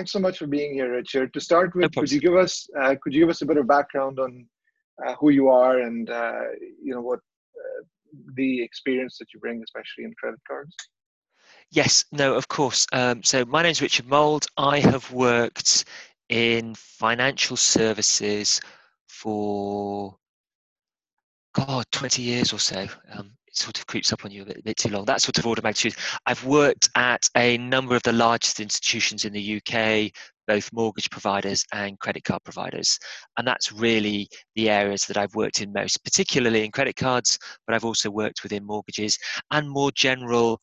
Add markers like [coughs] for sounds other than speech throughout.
Thanks so much for being here, Richard. To start with, could you give us uh, could you give us a bit of background on uh, who you are and uh, you know what uh, the experience that you bring, especially in credit cards? Yes, no, of course. Um, so my name is Richard Mould. I have worked in financial services for God, 20 years or so. Um, sort of creeps up on you a bit, a bit, too long. That sort of order of magnitude. I've worked at a number of the largest institutions in the UK, both mortgage providers and credit card providers. And that's really the areas that I've worked in most, particularly in credit cards, but I've also worked within mortgages and more general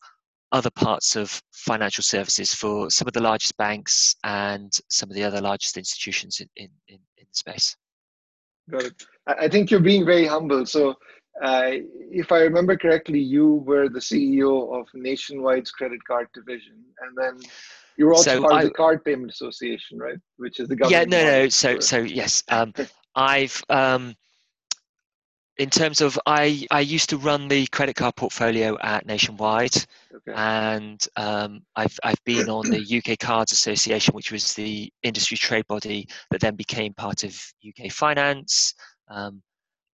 other parts of financial services for some of the largest banks and some of the other largest institutions in, in, in, in the space. Got it. I think you're being very humble. So, if I remember correctly, you were the CEO of Nationwide's credit card division, and then you were also so part I, of the Card Payment Association, right? Which is the government. Yeah, no, no. So, so yes, um, I've um, in terms of I, I used to run the credit card portfolio at Nationwide, okay. and um, I've I've been on the [clears throat] UK Cards Association, which was the industry trade body that then became part of UK Finance. Um,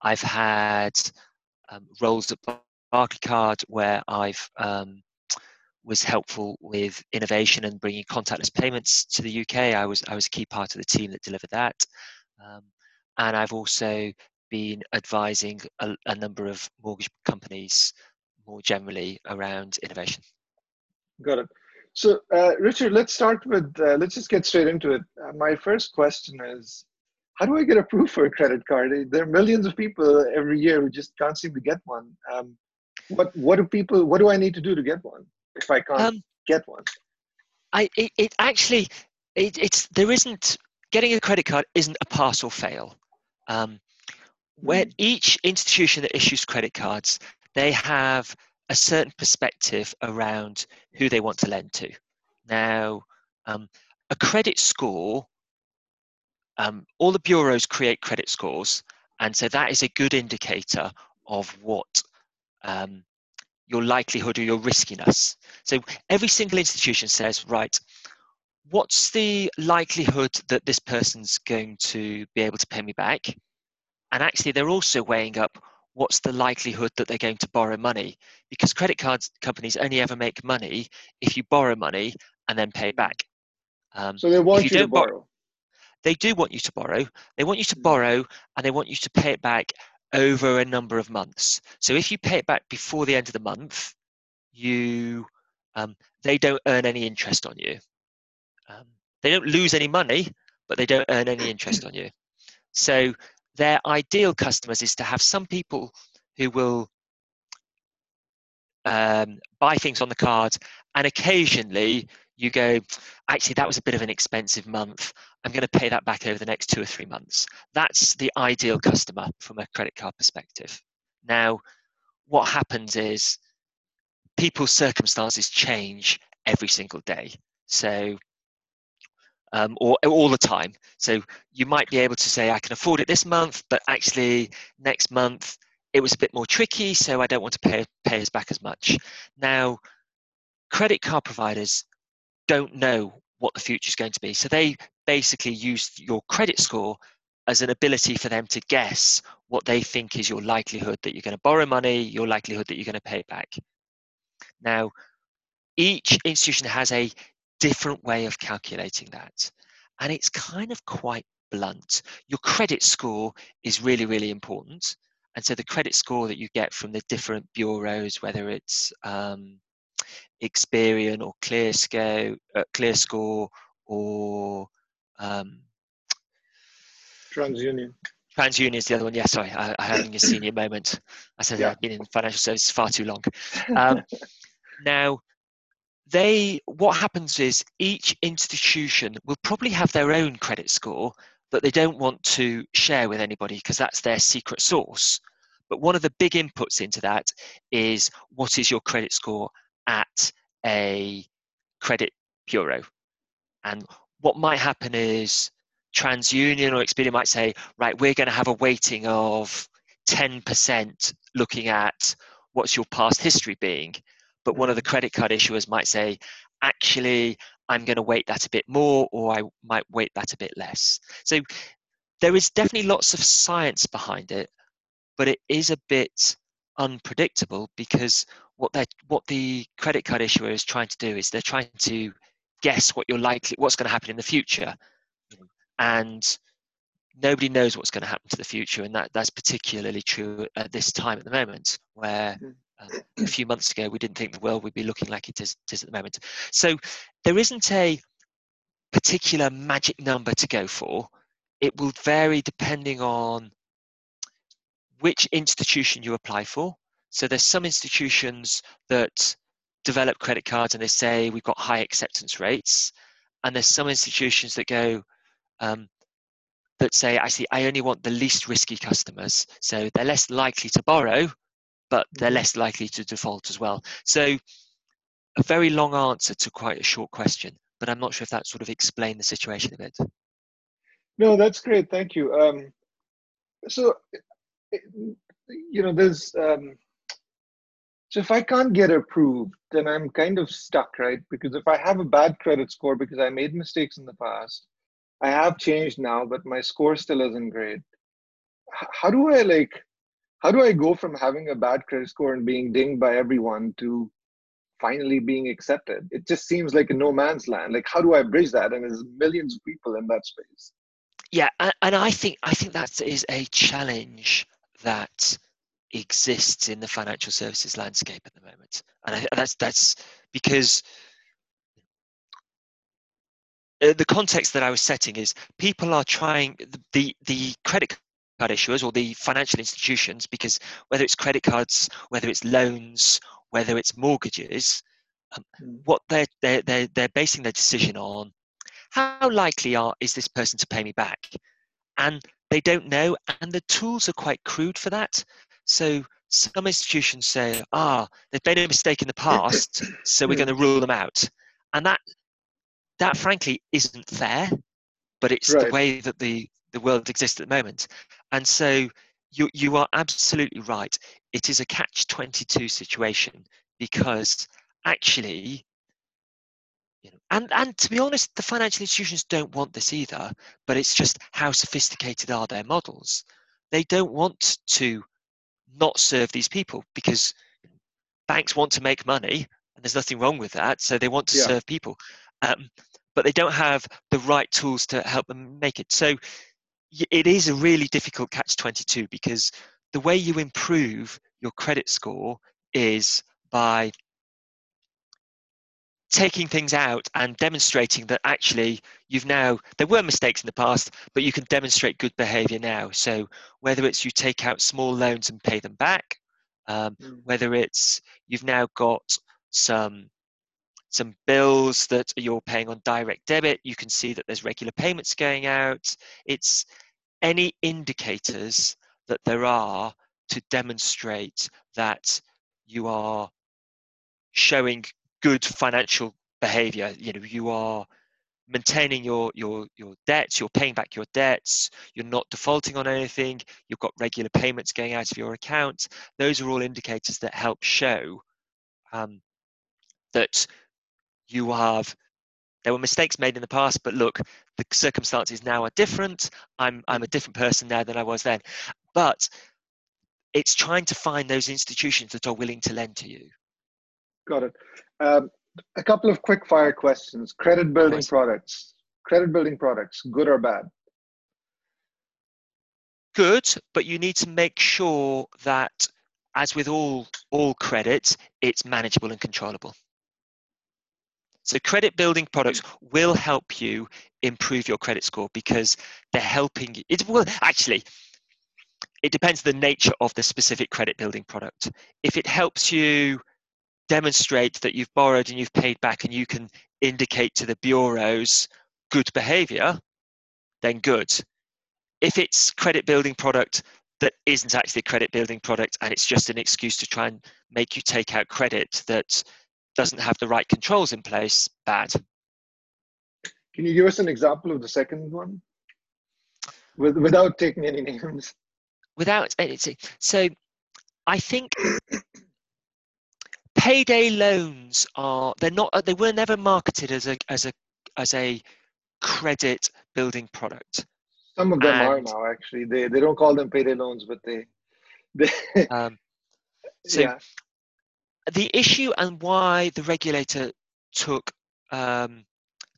I've had um, roles at Barclaycard where I've um, was helpful with innovation and bringing contactless payments to the UK. I was I was a key part of the team that delivered that, um, and I've also been advising a, a number of mortgage companies more generally around innovation. Got it. So, uh, Richard, let's start with, uh, let's just get straight into it. Uh, my first question is how do I get approved for a credit card? There are millions of people every year who just can't seem to get one. Um, what, what do people, what do I need to do to get one if I can't um, get one? I, it, it actually, it, it's, there isn't, getting a credit card isn't a pass or fail. Um, where mm. each institution that issues credit cards, they have a certain perspective around who they want to lend to. Now, um, a credit score, um, all the bureaus create credit scores, and so that is a good indicator of what um, your likelihood or your riskiness. So every single institution says, right, what's the likelihood that this person's going to be able to pay me back? And actually, they're also weighing up what's the likelihood that they're going to borrow money because credit cards companies only ever make money if you borrow money and then pay back. Um, so they want you, you to borrow. borrow. They do want you to borrow. They want you to hmm. borrow and they want you to pay it back over a number of months. So if you pay it back before the end of the month, you um, they don't earn any interest on you. Um, they don't lose any money, but they don't earn any interest on you. So their ideal customers is to have some people who will um, buy things on the card and occasionally you go actually that was a bit of an expensive month i'm going to pay that back over the next two or three months that's the ideal customer from a credit card perspective now what happens is people's circumstances change every single day so um, or all the time. So you might be able to say, I can afford it this month, but actually next month it was a bit more tricky, so I don't want to pay, pay us back as much. Now, credit card providers don't know what the future is going to be. So they basically use your credit score as an ability for them to guess what they think is your likelihood that you're going to borrow money, your likelihood that you're going to pay it back. Now, each institution has a different way of calculating that. And it's kind of quite blunt. Your credit score is really, really important. And so the credit score that you get from the different bureaus, whether it's um, Experian or ClearScore, uh, ClearScore or um, TransUnion. TransUnion is the other one. Yeah, sorry, I, I having a [coughs] senior moment. I said yeah. I've been in financial services far too long. Um, [laughs] now, they what happens is each institution will probably have their own credit score that they don't want to share with anybody because that's their secret source but one of the big inputs into that is what is your credit score at a credit bureau and what might happen is TransUnion or Experian might say, right, we're going to have a weighting of 10% looking at what's your past history being. But one of the credit card issuers might say, actually, I'm going to weight that a bit more or I might weight that a bit less. So there is definitely lots of science behind it, but it is a bit unpredictable because what they what the credit card issuer is trying to do is they're trying to guess what you're likely what's going to happen in the future. And nobody knows what's going to happen to the future and that that's particularly true at this time at the moment where mm-hmm. uh, a few months ago we didn't think the world would be looking like it is, it is at the moment. So there isn't a particular magic number to go for. It will vary depending on which institution you apply for so there's some institutions that develop credit cards and they say we've got high acceptance rates and there's some institutions that go um, that say, actually, I only want the least risky customers. So they're less likely to borrow, but they're mm-hmm. less likely to default as well. So a very long answer to quite a short question, but I'm not sure if that sort of explained the situation a bit. No, that's great. Thank you. Um, so, you know, there's, um, so if I can't get approved, then I'm kind of stuck, right? Because if I have a bad credit score because I made mistakes in the past, I have changed now, but my score still isn't great. How do I like? How do I go from having a bad credit score and being dinged by everyone to finally being accepted? It just seems like a no man's land. Like, how do I bridge that? And there's millions of people in that space. Yeah, and I think I think that is a challenge that exists in the financial services landscape at the moment, and I, that's that's because uh, the context that I was setting is people are trying the the credit card issuers or the financial institutions because whether it's credit cards, whether it's loans, whether it's mortgages, um, mm. what they're, they're they're they're basing their decision on how likely are is this person to pay me back, and they don't know, and the tools are quite crude for that. So some institutions say, ah, they've made a mistake in the past, so we're going to rule them out, and that that frankly isn't fair, but it's right. the way that the, the world exists at the moment. And so you, you are absolutely right. It is a catch 22 situation because actually, you know, and, and to be honest, the financial institutions don't want this either, but it's just how sophisticated are their models. They don't want to not serve these people because banks want to make money and there's nothing wrong with that. So they want to yeah. serve people um, but they don't have the right tools to help them make it. So it is a really difficult catch 22 because the way you improve your credit score is by taking things out and demonstrating that actually you've now there were mistakes in the past but you can demonstrate good behavior now so whether it's you take out small loans and pay them back um, mm. whether it's you've now got some some bills that you're paying on direct debit. You can see that there's regular payments going out. It's any indicators that there are to demonstrate that you are showing good financial behavior. You know, you are maintaining your your your debts you're paying back your debts you're not defaulting on anything you've got regular payments going out of your account. Those are all indicators that help show um, that you have there were mistakes made in the past but look the circumstances now are different. I'm i'm a different person now than i was then. But it's trying to find those institutions that are willing to lend to you. Got it um, a couple of quick fire questions credit building products credit building products good or bad good but you need to make sure that as with all all credit it's manageable and controllable so credit building products will help you improve your credit score because they're helping you. It will actually. It depends the nature of the specific credit building product. If it helps you demonstrate that you've borrowed and you've paid back and you can indicate to the bureaus good behavior, then good. If it's credit building product that isn't actually a credit building product and it's just an excuse to try and make you take out credit that doesn't have the right controls in place, bad. Can you give us an example of the second one? With, without taking any names. Without. So I think payday loans are they're not they were never marketed as a as a as a credit building product. Some of them and, are now actually. They they don't call them payday loans, but they they [laughs] um, so yeah. the issue and why the regulator took um,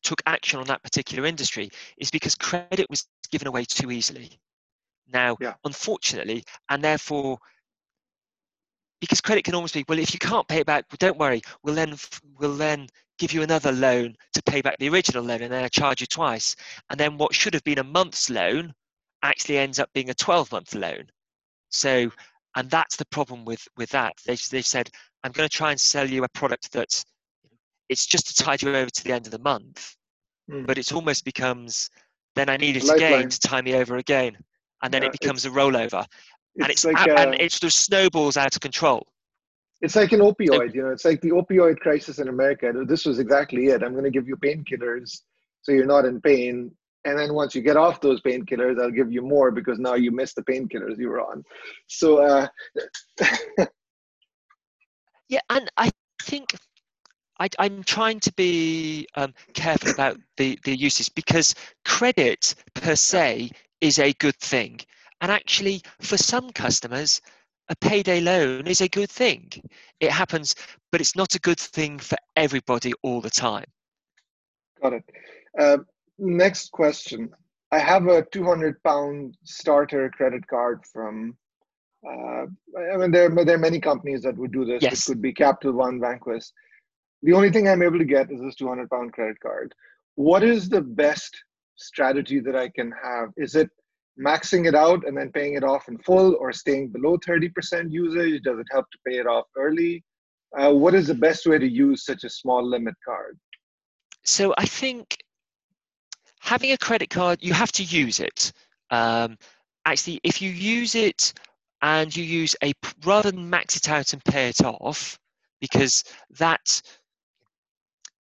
took action on that particular industry is because credit was given away too easily. Now, yeah. unfortunately, and therefore, because credit can almost be well, if you can't pay it back, well, don't worry, we'll then we'll then give you another loan to pay back the original loan, and then I charge you twice. And then what should have been a month's loan actually ends up being a 12 month loan. So, and that's the problem with with that. They they said, I'm going to try and sell you a product that's it's just to tide you over to the end of the month. Mm. But it almost becomes then I need it Lifeline. again to tie me over again, and then yeah, it becomes a rollover, and it's like and a, it's just snowballs out of control. It's like an opioid, you know. It's like the opioid crisis in America. This was exactly it. I'm going to give you painkillers so you're not in pain, and then once you get off those painkillers, I'll give you more because now you missed the painkillers you were on. So, uh, [laughs] yeah, and I think I, am trying to be um, careful about the, the uses because credit per se is a good thing. And actually, for some customers, a payday loan is a good thing. It happens, but it's not a good thing for everybody all the time. Got it. Uh, next question. I have a 200 pound starter credit card from, uh, I mean, there, there are many companies that would do this. Yes. It could be Capital One, Vanquis the only thing I'm able to get is this 200 pound credit card. What is the best strategy that I can have? Is it maxing it out and then paying it off in full or staying below 30% usage? Does it help to pay it off early? Uh, what is the best way to use such a small limit card? So I think having a credit card, you have to use it. Um, actually, if you use it and you use a rather than max it out and pay it off, because that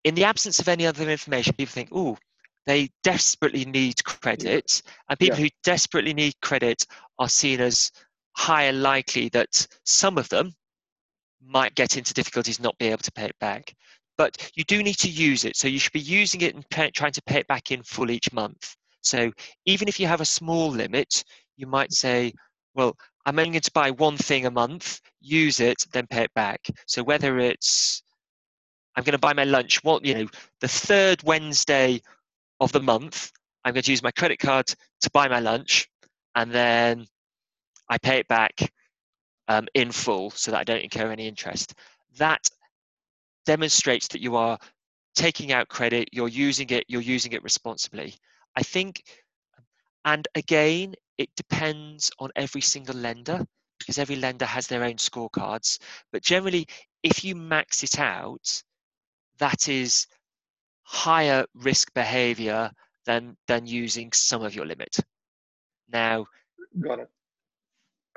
in the absence of any other information, people think, oh, they desperately need credit. And people yeah. who desperately need credit are seen as higher likely that some of them might get into difficulties not be able to pay it back. But you do need to use it. So you should be using it and pay, trying to pay it back in full each month. So even if you have a small limit, you might say, well, I'm only going to buy one thing a month, use it, then pay it back. So whether it's I'm going to buy my lunch. What you know, the third Wednesday of the month, I'm going to use my credit card to buy my lunch, and then I pay it back um, in full so that I don't incur any interest. That demonstrates that you are taking out credit, you're using it, you're using it responsibly. I think, and again, it depends on every single lender because every lender has their own scorecards. But generally, if you max it out, that is higher risk behavior than than using some of your limit. Now, got it.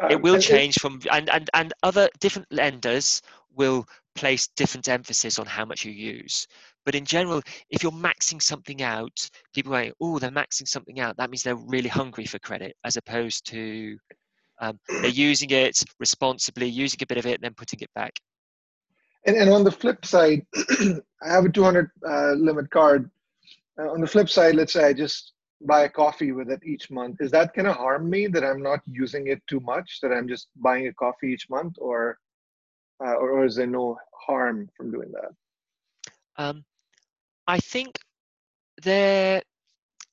Um, it will change from and, and and other different lenders will place different emphasis on how much you use. But in general, if you're maxing something out, people are oh, they're maxing something out. That means they're really hungry for credit, as opposed to um, they're [clears throat] using it responsibly, using a bit of it, and then putting it back. And, and on the flip side, [clears throat] I have a 200 uh, limit card. Uh, on the flip side, let's say I just buy a coffee with it each month. Is that going to harm me that I'm not using it too much, that I'm just buying a coffee each month, or, uh, or, or, is there no harm from doing that? Um, I think there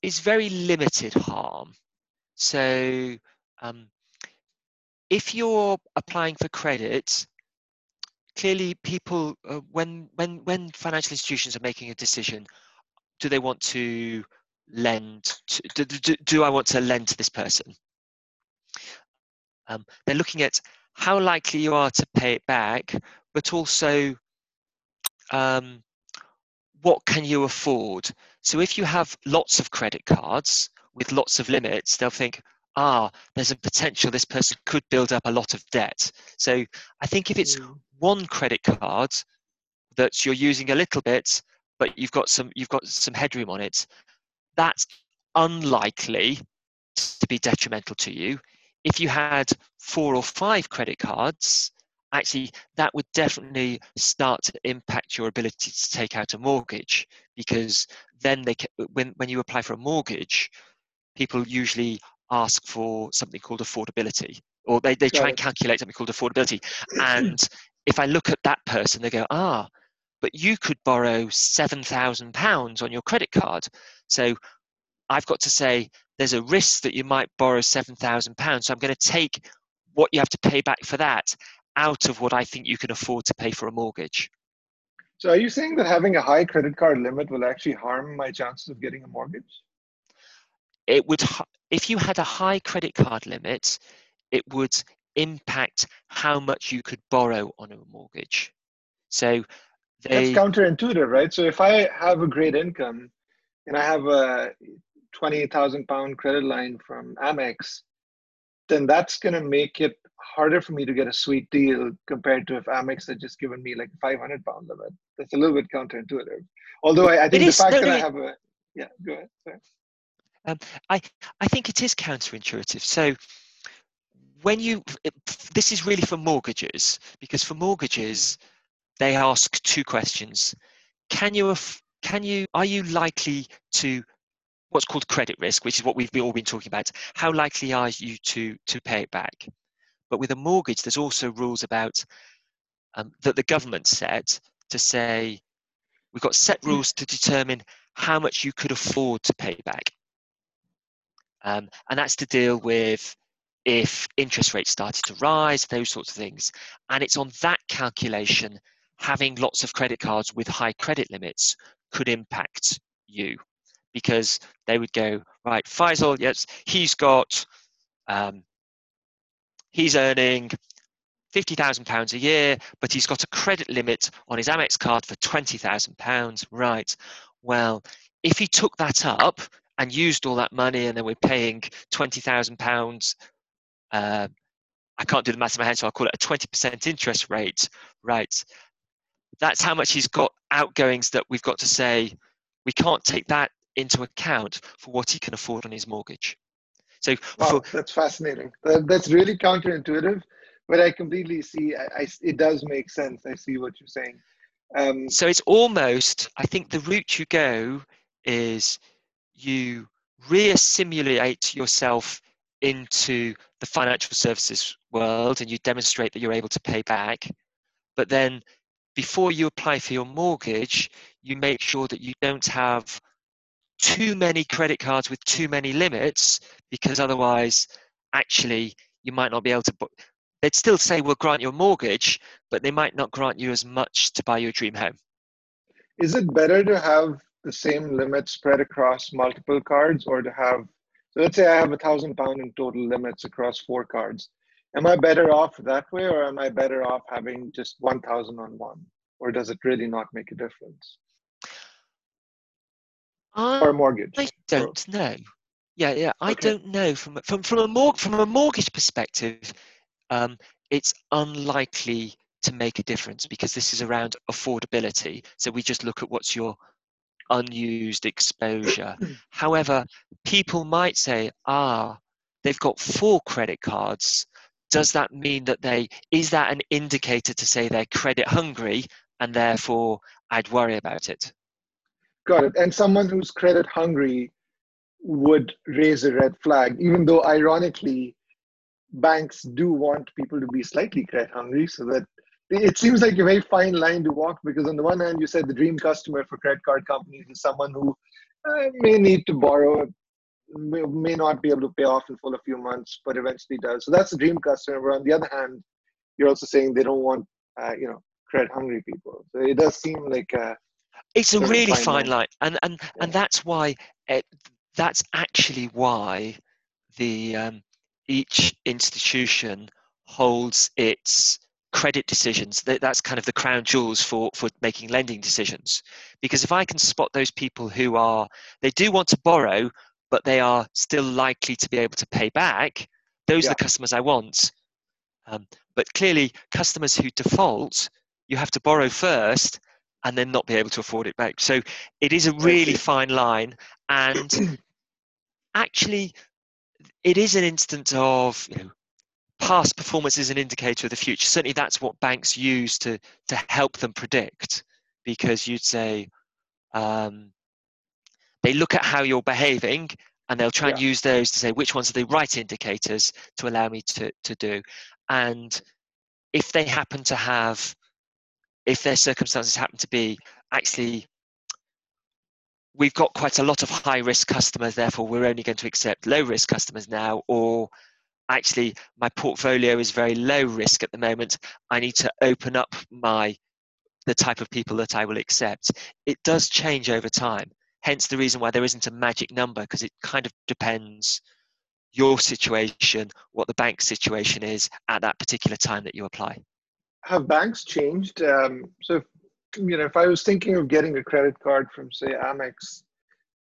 is very limited harm. So um, if you're applying for credit clearly people uh, when when when financial institutions are making a decision do they want to lend to, do, do, do i want to lend to this person? Um, they're looking at how likely you are to pay it back but also um, what can you afford? So if you have lots of credit cards with lots of limits they'll think ah there's a potential this person could build up a lot of debt so i think if it's mm one credit card that you're using a little bit, but you've got some you've got some headroom on it, that's unlikely to be detrimental to you. If you had four or five credit cards actually that would definitely start to impact your ability to take out a mortgage because then they when when you apply for a mortgage people usually ask for something called affordability or they, they try and calculate something called affordability [clears throat] and if i look at that person they go ah but you could borrow £7,000 on your credit card. So I've got to say there's a risk that you might borrow £7,000. So I'm going to take what you have to pay back for that out of what I think you can afford to pay for a mortgage. So are you saying that having a high credit card limit will actually harm my chances of getting a mortgage? It would if you had a high credit card limit, it would impact how much you could borrow on a mortgage. So they, That's counterintuitive, right? So if I have a great income and I have a twenty thousand pound credit line from Amex, then that's going to make it harder for me to get a sweet deal compared to if Amex had just given me like a 500 pound limit. That's a little bit counterintuitive. Although I, I think the fact no, that no, I have a, yeah, go ahead. Sorry. Um, I, I think it is counterintuitive. So when you, this is really for mortgages, because for mortgages, they ask two questions. Can you, can you, are you likely to what's called credit risk, which is what we've all been talking about. How likely are you to to pay it back? But with a mortgage, there's also rules about um, that the government set to say we've got set rules to determine how much you could afford to pay back, um, and that's to deal with if interest rates started to rise, those sorts of things. And it's on that calculation having lots of credit cards with high credit limits could impact you because they would go right faisal yes he's got um, he's earning £50,000 a year, but he's got a credit limit on his Amex card for £20,000. Right. Well, if he took that up and used all that money and then we're paying £20,000, uh, I can't do the math in my head, so I'll call it a 20% interest rate. Right that's how much he's got outgoings that we've got to say we can't take that into account for what he can afford on his mortgage. So wow, for, that's fascinating. That's really counterintuitive, but I completely see. I, I, it does make sense. I see what you're saying. Um, so it's almost. I think the route you go is you reassimilate yourself into the financial services world, and you demonstrate that you're able to pay back. But then before you apply for your mortgage, you make sure that you don't have too many credit cards with too many limits because otherwise, actually, you might not be able to. They'd still say we'll grant your mortgage, but they might not grant you as much to buy your dream home. Is it better to have the same limit spread across multiple cards or to have so let's say I have a thousand pound in total limits across four cards am I better off that way, or am I better off having just 1,000 on one? Or does it really not make a difference? I, or mortgage? I don't or, know. Yeah, yeah, I okay. don't know. From from from a mor- from a mortgage perspective, um, it's unlikely to make a difference because this is around affordability. So we just look at what's your unused exposure. [clears throat] However, people might say, ah, they've got four credit cards does that mean that they is that an indicator to say they're credit hungry and therefore I'd worry about it? Got it. And someone who's credit hungry would raise a red flag, even though ironically, banks do want people to be slightly credit hungry so that it seems like a very fine line to walk because on the one hand you said the dream customer for credit card companies is someone who uh, may need to borrow may, may not be able to pay off in full a few months, but eventually does. So that's the dream customer. But on the other hand, you're also saying they don't want, uh, you know, credit hungry people. So it does seem like a it's a really fine line, line. and and yeah. and that's why it, that's actually why the um, each institution holds its credit decisions that, that's kind of the crown jewels for for making lending decisions because if i can spot those people who are they do want to borrow but they are still likely to be able to pay back, those yeah. are the customers I want. Um, but clearly, customers who default, you have to borrow first and then not be able to afford it back. So it is a really fine line. And [clears throat] actually, it is an instance of you know, past performance is an indicator of the future. Certainly, that's what banks use to to help them predict, because you'd say um, they look at how you're behaving and they'll try yeah. and use those to say which ones are the right indicators to allow me to to do. And if they happen to have, if their circumstances happen to be actually we've got quite a lot of high risk customers, therefore we're only going to accept low risk customers now, or actually my portfolio is very low risk at the moment. I need to open up my the type of people that I will accept. It does change over time. Hence the reason why there isn't a magic number because it kind of depends your situation, what the bank situation is at that particular time that you apply. Have banks changed? Um, so, if, you know, if I was thinking of getting a credit card from, say, Amex,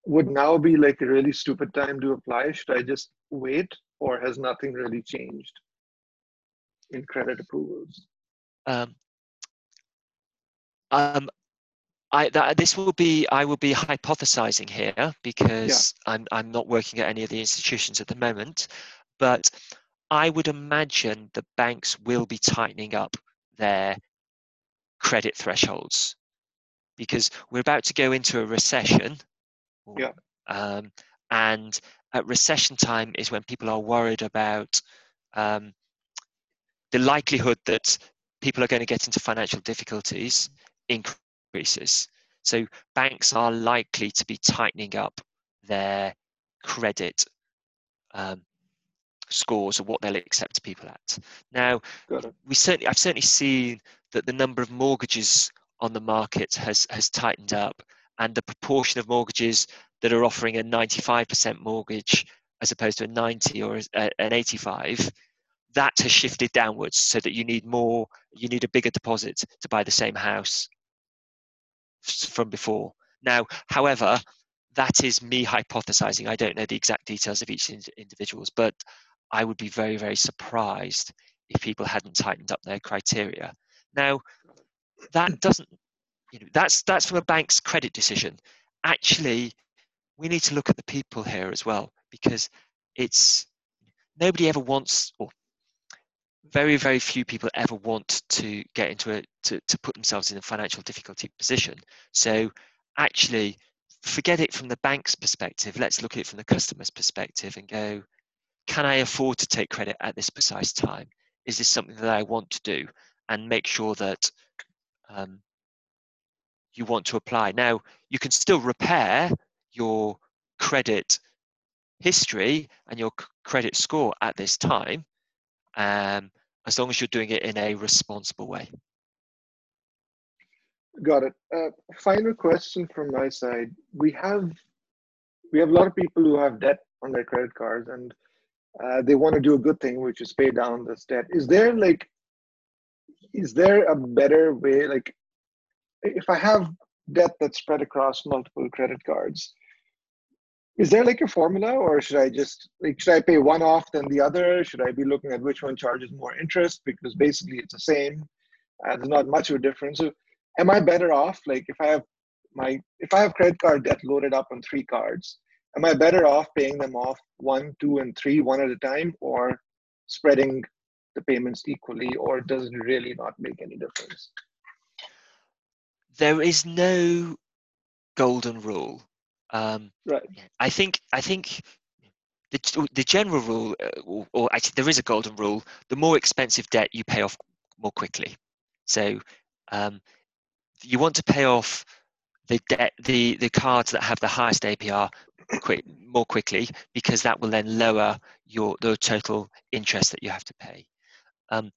would now be like a really stupid time to apply? Should I just wait, or has nothing really changed in credit approvals? Um, um, I, that, this will be I will be hypothesizing here because yeah. I'm I'm not working at any of the institutions at the moment, but I would imagine the banks will be tightening up their credit thresholds because we're about to go into a recession. Yeah. Um, and at recession time is when people are worried about um, the likelihood that people are going to get into financial difficulties increases. So banks are likely to be tightening up their credit um, scores or what they'll accept people at. Now, we certainly I've certainly seen that the number of mortgages on the market has has tightened up, and the proportion of mortgages that are offering a 95% mortgage as opposed to a 90 or an 85 that has shifted downwards so that you need more you need a bigger deposit to buy the same house from before. Now however that is me hypothesizing. I don't know the exact details of each individual's but i would be very very surprised if people hadn't tightened up their criteria. Now that doesn't you know that's that's from a bank's credit decision. Actually we need to look at the people here as well because it's nobody ever wants or very very few people ever want to get into a to, to put themselves in a financial difficulty position. So actually forget it from the bank's perspective. Let's look at it from the customer's perspective and go can i afford to take credit at this precise time? Is this something that i want to do? And make sure that um, you want to apply. Now you can still repair your credit history and your credit score at this time um, as long as you're doing it in a responsible way. Got it. Uh, final question from my side. We have we have a lot of people who have debt on their credit cards and uh, they want to do a good thing, which is pay down this debt. Is there like is there a better way? Like if I have debt that's spread across multiple credit cards, is there like a formula or should i just like should i pay one off than the other? Should i be looking at which one charges more interest? Because basically it's the same there's not much of a difference. So am i better off like if i have my if i have credit card debt loaded up on three cards am i better off paying them off one two and three one at a time or spreading the payments equally or does it really not make any difference? There is no golden rule um, right. I think I think the, the general rule, uh, or, or, actually there is a golden rule: the more expensive debt you pay off more quickly. So um, you want to pay off the debt, the the cards that have the highest APR quick, more quickly because that will then lower your the total interest that you have to pay. Um,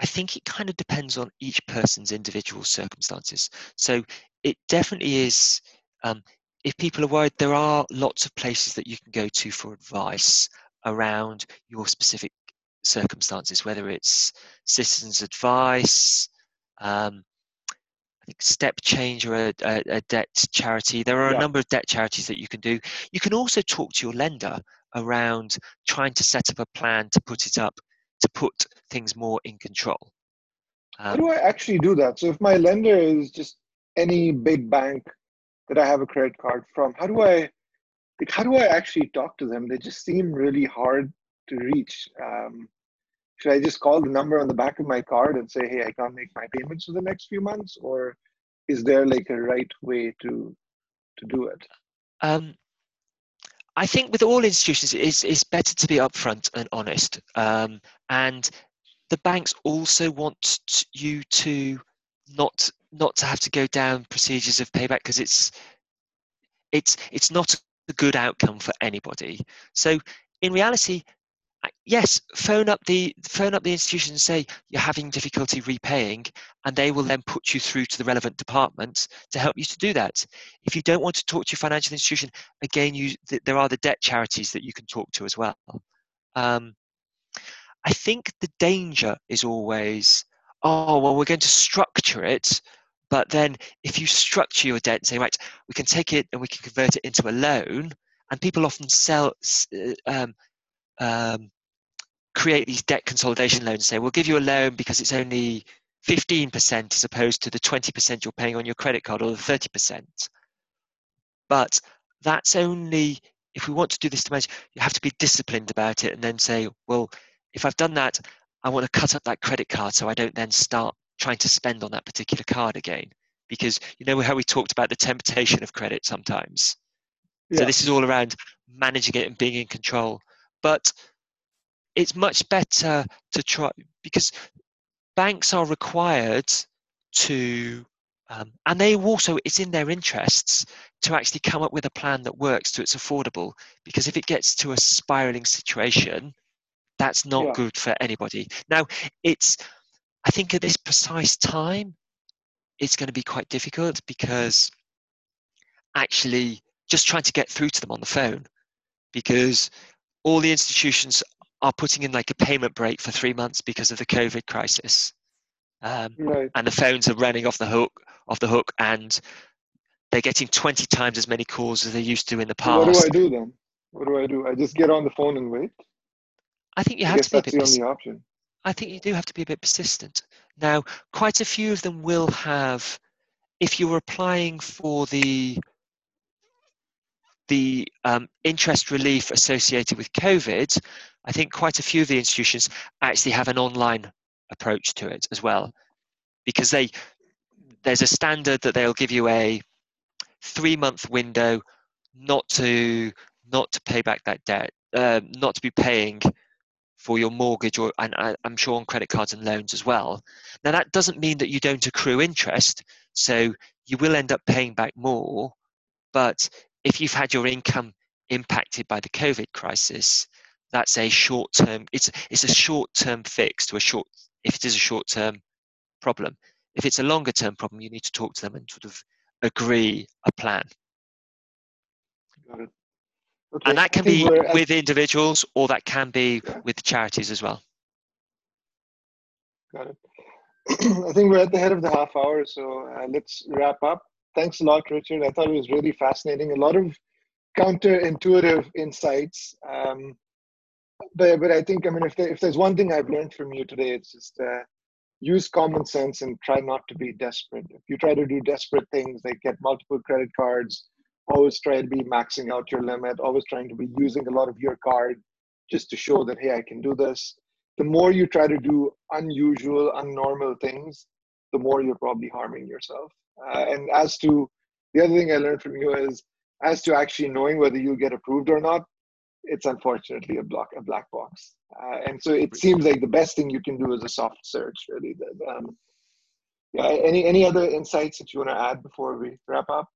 I think it kind of depends on each person's individual circumstances. So it definitely is. Um, if people are worried, there are lots of places that you can go to for advice around your specific circumstances, whether it's citizens advice, um, I think Step Change or a, a, a debt charity. There are yeah. a number of debt charities that you can do. You can also talk to your lender around trying to set up a plan to put it up to put things more in control. Um, How do I actually do that? So if my lender is just any big bank that I have a credit card from. How do I like how do I actually talk to them? They just seem really hard to reach. Um, should I just call the number on the back of my card and say, hey, I can't make my payments for the next few months? Or is there like a right way to to do it? Um, I think with all institutions, it's, it's better to be upfront and honest. Um, and the banks also want you to not not to have to go down procedures of payback because it's it's it's not a good outcome for anybody. So in reality, yes, phone up the phone up the institution and say you're having difficulty repaying, and they will then put you through to the relevant department to help you to do that. If you don't want to talk to your financial institution, again, you there are the debt charities that you can talk to as well. Um, I think the danger is always, oh well, we're going to structure it, but then if you structure your debt and say, right, we can take it and we can convert it into a loan, and people often sell. Uh, um, um, create these debt consolidation loans say we'll give you a loan because it's only 15% as opposed to the 20% you're paying on your credit card or the 30% but that's only if we want to do this to manage you have to be disciplined about it and then say well if i've done that i want to cut up that credit card so i don't then start trying to spend on that particular card again. Because you know how we talked about the temptation of credit sometimes? Yeah. so this is all around managing it and being in control. But it's much better to try because banks are required to um, and they also it's in their interests to actually come up with a plan that works so it's affordable. Because if it gets to a spiraling situation that's not yeah. good for anybody. Now it's i think at this precise time it's going to be quite difficult because actually just trying to get through to them on the phone because all the institutions are putting in like a payment break for three months because of the COVID crisis. Um, right. And the phones are running off the hook, off the hook, and they're getting 20 times as many calls as they used to in the past. What do I do then? What do I do? I just get on the phone and wait. I think you have to be a bit. That's the only option. I think you do have to be a bit persistent. Now, quite a few of them will have, if you're applying for the the um, interest relief associated with COVID, I think quite a few of the institutions actually have an online approach to it as well, because they there's a standard that they'll give you a three month window not to not to pay back that debt, uh, not to be paying for your mortgage or and I, I'm sure on credit cards and loans as well. Now that doesn't mean that you don't accrue interest, so you will end up paying back more, but if you've had your income impacted by the COVID crisis, that's a short term, it's, it's a short term fix to a short, if it is a short term problem. If it's a longer term problem, you need to talk to them and sort of agree a plan. Okay. And that can be with individuals or that can be yeah. with charities as well. Got it. [clears throat] I think we're at the head of the half hour, so uh, let's wrap up thanks a lot, Richard. I thought it was really fascinating. A lot of counterintuitive insights. Um, but but I think I mean if there, if there's one thing I've learned from you today, it's just uh, use common sense and try not to be desperate. If you try to do desperate things, like get multiple credit cards, always try to be maxing out your limit, always trying to be using a lot of your card just to show that hey I can do this. The more you try to do unusual, unnormal things, the more you're probably harming yourself. Uh, and as to the other thing I learned from you is as to actually knowing whether you get approved or not, it's unfortunately a block a black box. Uh, and so it seems like the best thing you can do is a soft search, really. Um, yeah. Any any other insights that you want to add before we wrap up?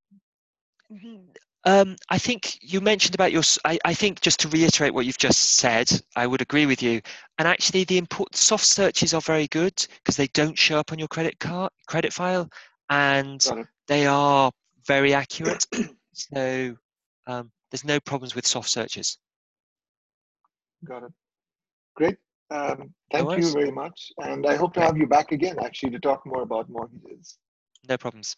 Mm-hmm. Um, I think you mentioned about your. I, I, think just to reiterate what you've just said, I would agree with you. And actually, the import soft searches are very good because they don't show up on your credit card credit file, and they are very accurate. so um, there's no problems with soft searches. Got it. Great. Um, thank no you very much. And I hope to have you back again, actually, to talk more about mortgages. No problems.